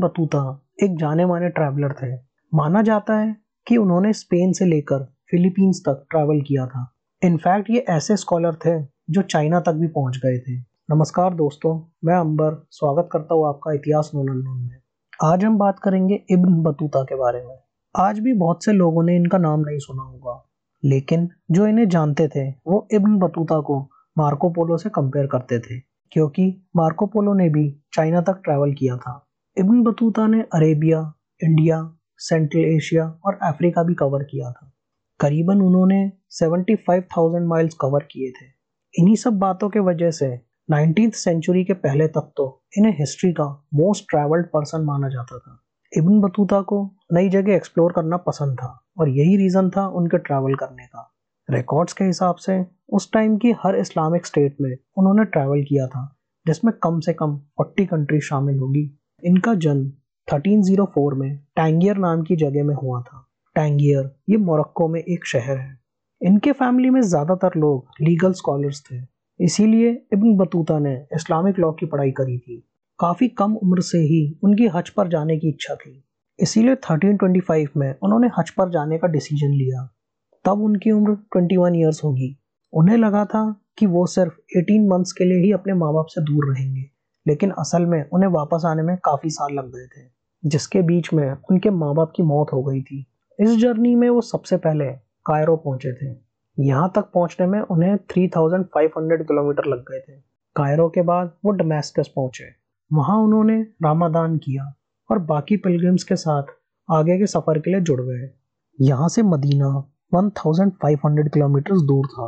Battuta, एक जाने माने ट्रैवलर थे। माना जाता है कि उन्होंने स्पेन से लेकर फिलीपींस तक ट्रैवल किया था। इनफैक्ट ये ऐसे स्कॉलर थे जो चाइना तक भी पहुँच गए थे। नमस्कार दोस्तों, मैं अंबर, स्वागत करता हूँ आपका इतिहास नोन में। आज हम बात करेंगे इब्न बतूता के बारे में। आज भी बहुत से लोगों ने इनका नाम नहीं सुना होगा, लेकिन जो इन्हें जानते थे, वो इब्न बतूता को मार्को पोलो से कंपेयर करते थे, क्योंकि मार्को पोलो ने भी चाइना तक ट्रैवल किया था। इब्न बतूता ने अरेबिया इंडिया सेंट्रल एशिया और अफ्रीका भी कवर किया था। करीबन उन्होंने 75,000 माइल्स कवर किए थे। इन्हीं सब बातों के वजह से नाइनटीन सेंचुरी के पहले तक तो इन्हें हिस्ट्री का मोस्ट ट्रैवल्ड पर्सन माना जाता था। इब्न बतूता को नई जगह एक्सप्लोर करना पसंद था और यही रीज़न था उनके ट्रैवल करने का। रिकॉर्ड्स के हिसाब से उस टाइम की हर इस्लामिक स्टेट में उन्होंने ट्रैवल किया था जिसमें कम से कम 40 कंट्री शामिल होगी। इनका जन्म 1304 में टैंगियर नाम की जगह में हुआ था। टैंगियर ये मोरक्को में एक शहर है। इनके फैमिली में ज़्यादातर लोग लीगल स्कॉलर्स थे। इसीलिए इब्न बतूता ने इस्लामिक लॉ की पढ़ाई करी थी। काफ़ी कम उम्र से ही उनकी हज पर जाने की इच्छा थी। इसीलिए 1325 में उन्होंने हज पर जाने का डिसीज़न लिया। तब उनकी उम्र 21 इयर्स होगी। उन्हें लगा था कि वो सिर्फ़ 18 मंथ्स के लिए ही अपने माँ बाप से दूर रहेंगे। लेकिन असल में उन्हें वापस आने में काफ़ी साल लग गए थे, जिसके बीच में उनके माँ बाप की मौत हो गई थी। इस जर्नी में वो सबसे पहले कायरो पहुँचे थे। यहाँ तक पहुँचने में उन्हें 3500 किलोमीटर लग गए थे। कायरो के बाद वो डमेस्कस पहुँचे। वहाँ उन्होंने रामादान किया और बाकी पिलग्रिम्स के साथ आगे के सफ़र के लिए जुड़ गए। यहाँ से मदीना 1500 किलोमीटर दूर था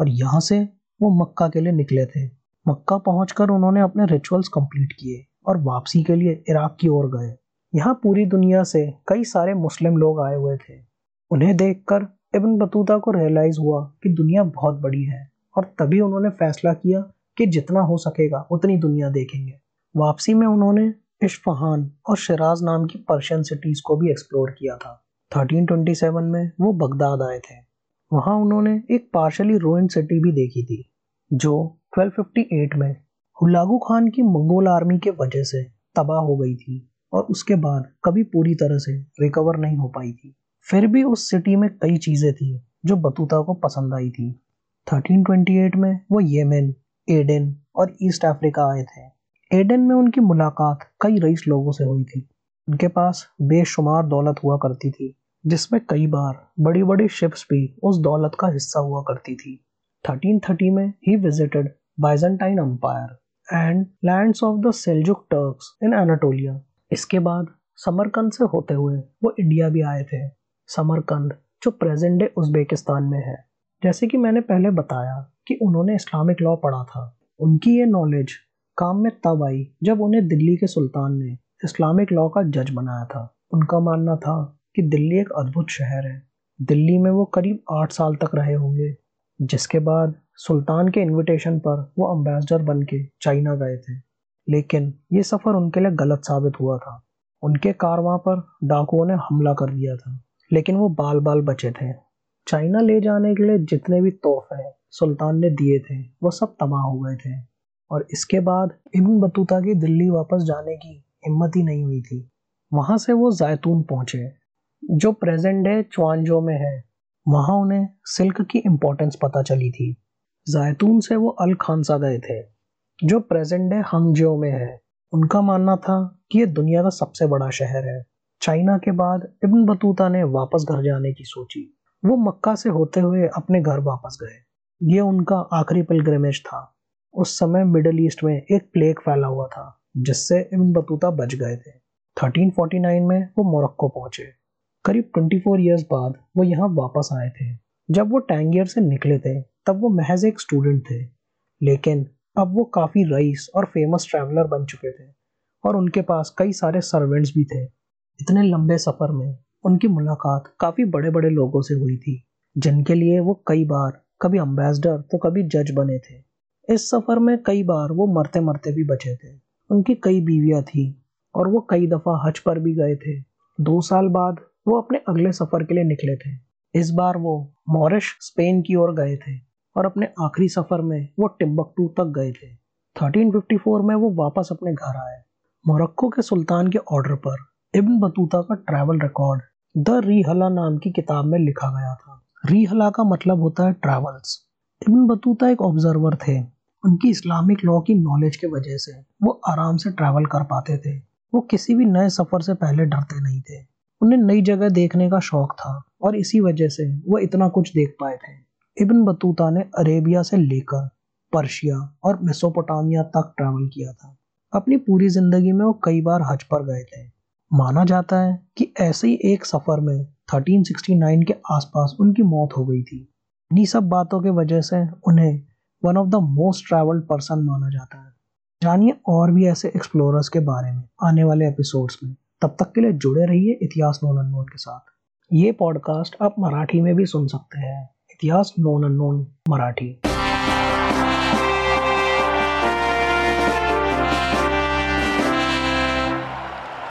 और यहाँ से वो मक्का के लिए निकले थे। मक्का पहुंचकर उन्होंने अपने रिचुअल्स कंप्लीट किए और वापसी के लिए इराक की ओर गए। यहाँ पूरी दुनिया से कई सारे मुस्लिम लोग आए हुए थे। उन्हें देखकर इब्न बतूता को रियलाइज़ हुआ कि दुनिया बहुत बड़ी है और तभी उन्होंने फैसला किया कि जितना हो सकेगा उतनी दुनिया देखेंगे। वापसी में उन्होंने इश्फहान और शराज नाम की पर्शियन सिटीज़ को भी एक्सप्लोर किया था। 1327 में वो बगदाद आए थे। वहाँ उन्होंने एक पार्शली रोइन सिटी भी देखी थी, जो 1258 में हुलागू खान की मंगोल आर्मी के वजह से तबाह हो गई थी और उसके बाद कभी पूरी तरह से रिकवर नहीं हो पाई थी। फिर भी उस सिटी में कई चीज़ें थी जो बतूता को पसंद आई थी। 1328 में वो येमेन एडन और ईस्ट अफ्रीका आए थे। एडन में उनकी मुलाकात कई रईस लोगों से हुई थी। उनके पास बेशुमार दौलत हुआ करती थी, जिसमें कई बार बड़ी बड़ी शिप्स भी उस दौलत का हिस्सा हुआ करती थी। 1330 में ही visited Byzantine empire and lands of the Seljuk Turks in Anatolia इसके बाद समरकंद से होते हुए वो इंडिया भी आए थे। समरकंद जो प्रेजेंट डे उज्बेकिस्तान में है। जैसे कि मैंने पहले बताया कि उन्होंने इस्लामिक लॉ पढ़ा था। उनकी ये नॉलेज काम में तब आई जब उन्हें दिल्ली के सुल्तान ने इस्लामिक लॉ का जज बनाया था। उनका मानना था कि दिल्ली एक अद्भुत शहर है। दिल्ली में वो करीब आठ साल तक रहे होंगे। जिसके बाद सुल्तान के इनविटेशन पर वो अम्बेसडर बन के चाइना गए थे। लेकिन ये सफ़र उनके लिए गलत साबित हुआ था। उनके कारवां पर डाकुओं ने हमला कर दिया था। लेकिन वो बाल बाल बचे थे। चाइना ले जाने के लिए जितने भी तोहफे सुल्तान ने दिए थे, वो सब तबाह हो गए थे। और इसके बाद इब्न बतूता की दिल्ली वापस जाने की हिम्मत ही नहीं हुई थी। वहाँ से वो जैतून पहुँचे, जो प्रेजेंट डे चुआनजो में है। वहाँ उन्हें सिल्क की इम्पोर्टेंस पता चली थी। जैतून से वो अल खानसा गए थे, जो प्रेजेंट डे हंगजियो में है। उनका मानना था कि ये दुनिया का सबसे बड़ा शहर है। चाइना के बाद इब्न बतूता ने वापस घर जाने की सोची। वो मक्का से होते हुए अपने घर वापस गए। ये उनका आखिरी पिलग्रिमेज था। उस समय मिडल ईस्ट में एक प्लेग फैला हुआ था, जिससे इब्न बतूता बच गए थे। 1349 में वो मोरक्को पहुँचे। करीब 24 इयर्स बाद वो यहाँ वापस आए थे। जब वो टैंगियर से निकले थे, तब वो महज एक स्टूडेंट थे। लेकिन अब वो काफ़ी रईस और फ़ेमस ट्रैवलर बन चुके थे और उनके पास कई सारे सर्वेंट्स भी थे। इतने लंबे सफ़र में उनकी मुलाकात काफ़ी बड़े बड़े लोगों से हुई थी, जिनके लिए वो कई बार कभी अम्बेसडर तो कभी जज बने थे। इस सफ़र में कई बार वो मरते मरते भी बचे थे। उनकी कई बीवियाँ थी और वो कई दफ़ा हज पर भी गए थे। दो साल बाद वो अपने अगले सफ़र के लिए निकले थे। इस बार वो मॉरिश स्पेन की ओर गए थे और अपने आखिरी सफ़र में वो टिम्बकटू तक गए थे। 1354 में वो वापस अपने घर आए। मोरक्को के सुल्तान के ऑर्डर पर इब्न बतूता का ट्रैवल रिकॉर्ड द रीहला नाम की किताब में लिखा गया था। रीहला का मतलब होता है ट्रैवल्स। इब्न बतूता एक ऑब्जर्वर थे। उनकी इस्लामिक लॉ की नॉलेज के वजह से वो आराम से ट्रैवल कर पाते थे। वो किसी भी नए सफ़र से पहले डरते नहीं थे। उन्हें नई जगह देखने का शौक था और इसी वजह से वो इतना कुछ देख पाए थे। इब्न बतूता ने अरेबिया से लेकर पर्शिया और मेसोपोटामिया तक ट्रैवल किया था। अपनी पूरी ज़िंदगी में वो कई बार हज पर गए थे। माना जाता है कि ऐसे ही एक सफ़र में 1369 के आसपास उनकी मौत हो गई थी। इन्हीं सब बातों के वजह से उन्हें one of the most travelled person माना जाता है। जानिए और भी ऐसे एक्सप्लोरर्स के बारे में आने वाले एपिसोड्स में। तब तक के लिए जुड़े रहिए इतिहास नोन अननोन के साथ। ये पॉडकास्ट आप मराठी में भी सुन सकते हैं। इतिहास नोन अननोन मराठी।